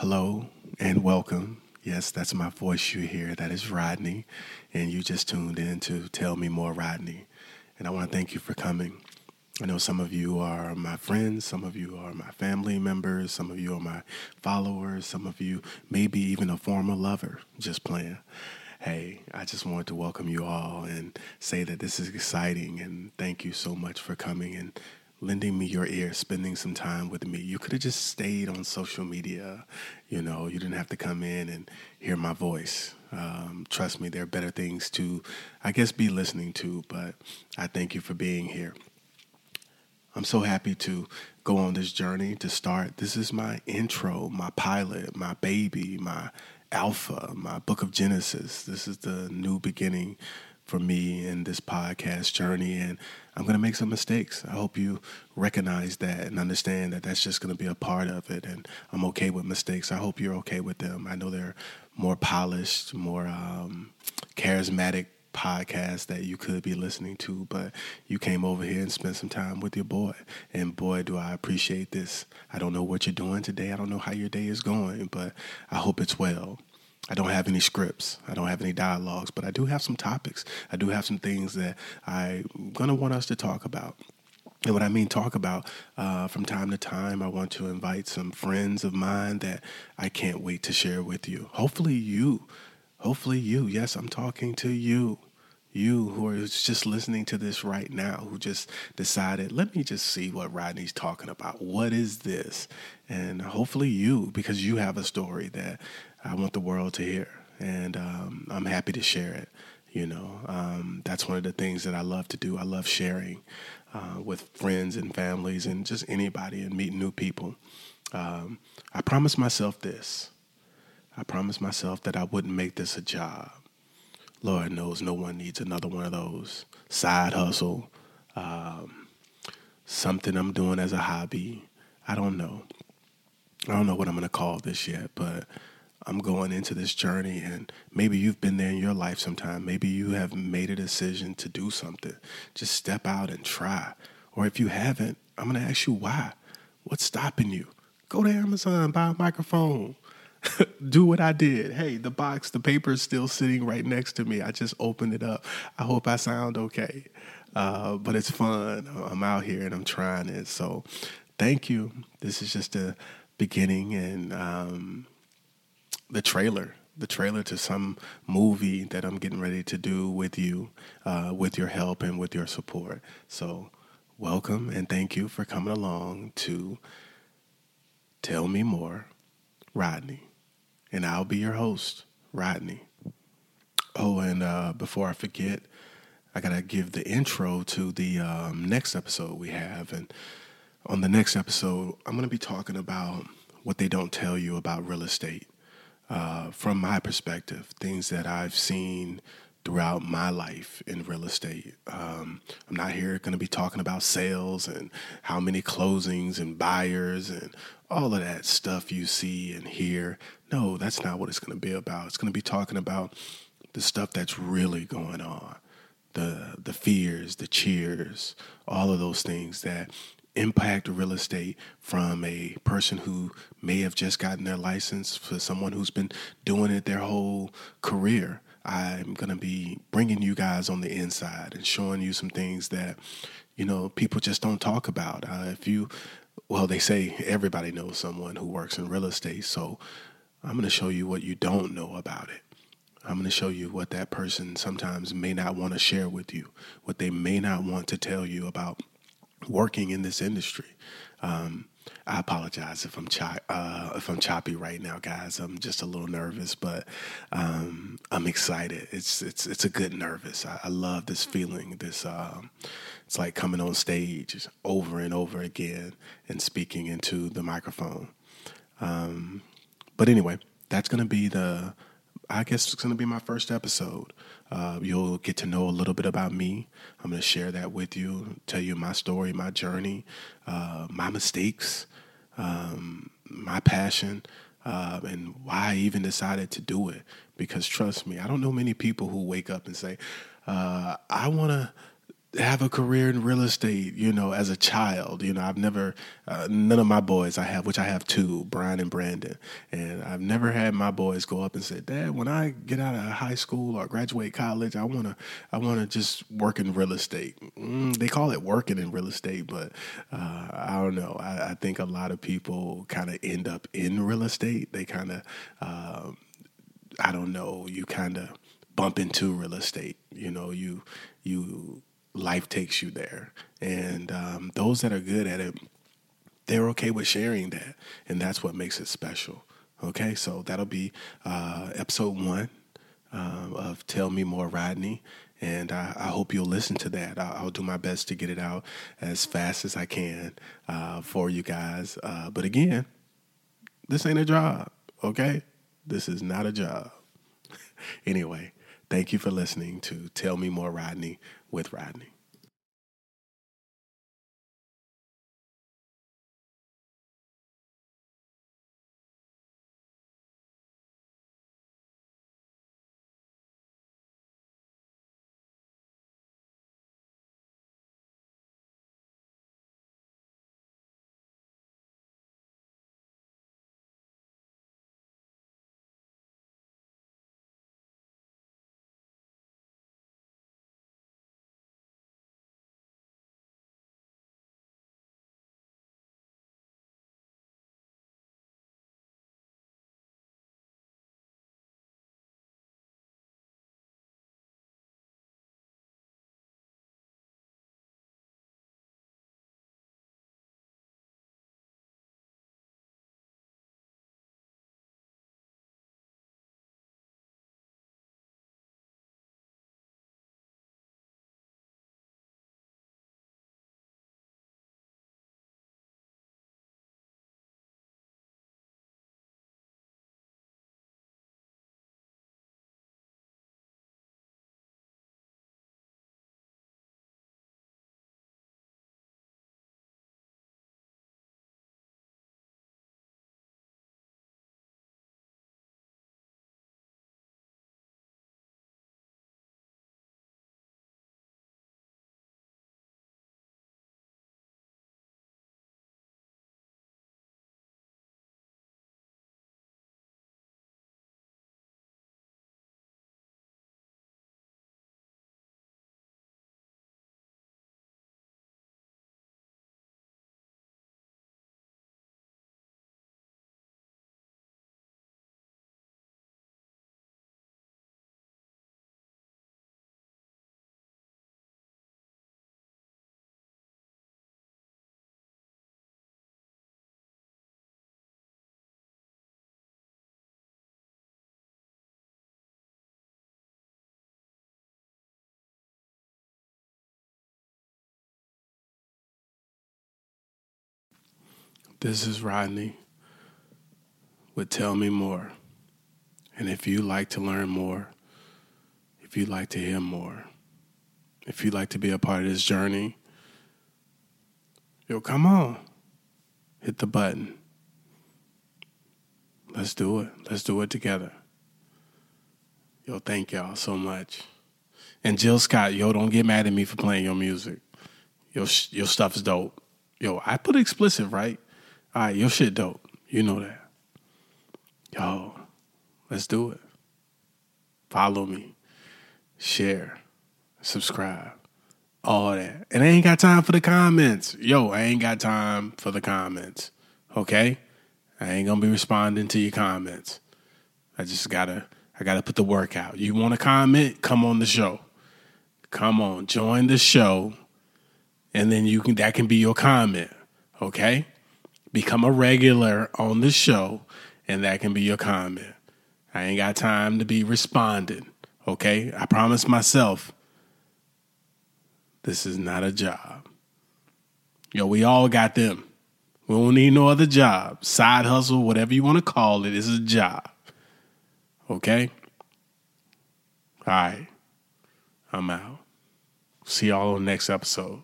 Hello and welcome. Yes, that's my voice you hear. That is Rodney. And you just tuned in to Tell Me More Rodney. And I want to thank you for coming. I know some of you are my friends, some of you are my family members, some of you are my followers, some of you maybe even a former lover, just playing. Hey, I just wanted to welcome you all and say that this is exciting and thank you so much for coming and lending me your ear, spending some time with me. You could have just stayed on social media. You know, you didn't have to come in and hear my voice. Um, trust me, there are better things to, I guess, be listening to, but I thank you for being here. I'm so happy to go on this journey to start. This is my intro, my pilot, my baby, my alpha, my book of Genesis. This is the new beginning for me in this podcast journey. And I'm going to make some mistakes. I hope you recognize that and understand that that's just going to be a part of it. And I'm okay with mistakes. I hope you're okay with them. I know they're more polished, more um, charismatic podcasts that you could be listening to, but you came over here and spent some time with your boy. And boy, do I appreciate this. I don't know what you're doing today. I don't know how your day is going, but I hope it's well. I don't have any scripts. I don't have any dialogues, but I do have some topics. I do have some things that I'm going to want us to talk about. And what I mean talk about, uh, from time to time, I want to invite some friends of mine that I can't wait to share with you. Hopefully, you, hopefully, you. Yes, I'm talking to you. You who are just listening to this right now, who just decided, let me just see what Rodney's talking about. What is this? And hopefully, you, because you have a story that I want the world to hear, and um, I'm happy to share it. You know, um, that's one of the things that I love to do. I love sharing uh, with friends and families and just anybody and meeting new people. Um, I promised myself this. I promised myself that I wouldn't make this a job. Lord knows no one needs another one of those side hustle, um, something I'm doing as a hobby. I don't know. I don't know what I'm going to call this yet, but I'm going into this journey, and maybe you've been there in your life sometime. Maybe you have made a decision to do something. Just step out and try. Or if you haven't, I'm going to ask you why. What's stopping you? Go to Amazon, buy a microphone. do what I did. Hey, the box, the paper is still sitting right next to me. I just opened it up. I hope I sound okay. Uh, but it's fun. I'm out here and I'm trying it. So thank you. This is just a beginning and um, the trailer the trailer to some movie that I'm getting ready to do with you, uh, with your help and with your support. So, welcome and thank you for coming along to Tell Me More, Rodney. And I'll be your host, Rodney. Oh, and uh, before I forget, I got to give the intro to the um, next episode we have. And on the next episode, I'm to be talking about what they don't tell you about real estate uh, from my perspective, things that I've seen throughout my life in real estate. Um, I'm not here going to be talking about sales and how many closings and buyers and all of that stuff you see and hear. No, that's not what it's going to be about. It's going to be talking about the stuff that's really going on. The the fears, the cheers, all of those things that impact real estate from a person who may have just gotten their license for someone who's been doing it their whole career. I'm going to be bringing you guys on the inside and showing you some things that, you know, people just don't talk about. Uh, if you, well, they say everybody knows someone who works in real estate. So I'm going to show you what you don't know about it. I'm going to show you what that person sometimes may not want to share with you, what they may not want to tell you about working in this industry. Um, I apologize if I'm cho- uh, if I'm choppy right now, guys. I'm just a little nervous, but um, I'm excited. It's it's it's a good nervous. I, I love this feeling. This um, it's like coming on stage over and over again and speaking into the microphone. Um, but anyway, that's gonna be the. I guess it's gonna be my first episode. Uh, you'll get to know a little bit about me. I'm going to share that with you, tell you my story, my journey, uh, my mistakes, um, my passion, uh, and why I even decided to do it. Because trust me, I don't know many people who wake up and say, uh, I want to have a career in real estate, you know, as a child. You know, I've never, uh, none of my boys I have, which I have two, Brian and Brandon, and I've never had my boys go up and say, Dad, when I get out of high school or graduate college, I want to, I want to just work in real estate. Mm, they call it working in real estate, but uh, I don't know. I, I, think a lot of people kind of end up in real estate. They kind of, uh, I don't know, you kind of bump into real estate. You know, you, you, life takes you there. And um, those that are good at it, they're okay with sharing that. And that's what makes it special. Okay, so that'll be uh, episode one um, of Tell Me More Rodney. And I, I, hope you'll listen to that. I'll, I'll, do my best to get it out as fast as I can uh, for you guys. Uh, but again, this ain't a job, okay? This is not a job. anyway, thank you for listening to Tell Me More Rodney with Rodney. This is Rodney with Tell Me More. And if you'd like to learn more, if you'd like to hear more, if you'd like to be a part of this journey, yo, come on. Hit the button. Let's do it. Let's do it together. Yo, thank y'all so much. And Jill Scott, yo, don't get mad at me for playing your music. Your, your stuff's dope. Yo, I put it explicit, right? All right, your shit dope. You know that. Yo, let's do it. Follow me, share, subscribe, all that. And I ain't got time for the comments. Yo, I ain't got time for the comments. Okay? I ain't gonna be responding to your comments. I just gotta I gotta put the work out. You wanna comment? Come on the show. Come on, join the show. And then you can that can be your comment. Okay? Become a regular on the show, and that can be your comment. I ain't got time to be responding. Okay? I promise myself this is not a job. Yo, we all got them. We don't need no other job. Side hustle, whatever you want to call it, is a job. Okay? All right. I'm out. See y'all on the next episode.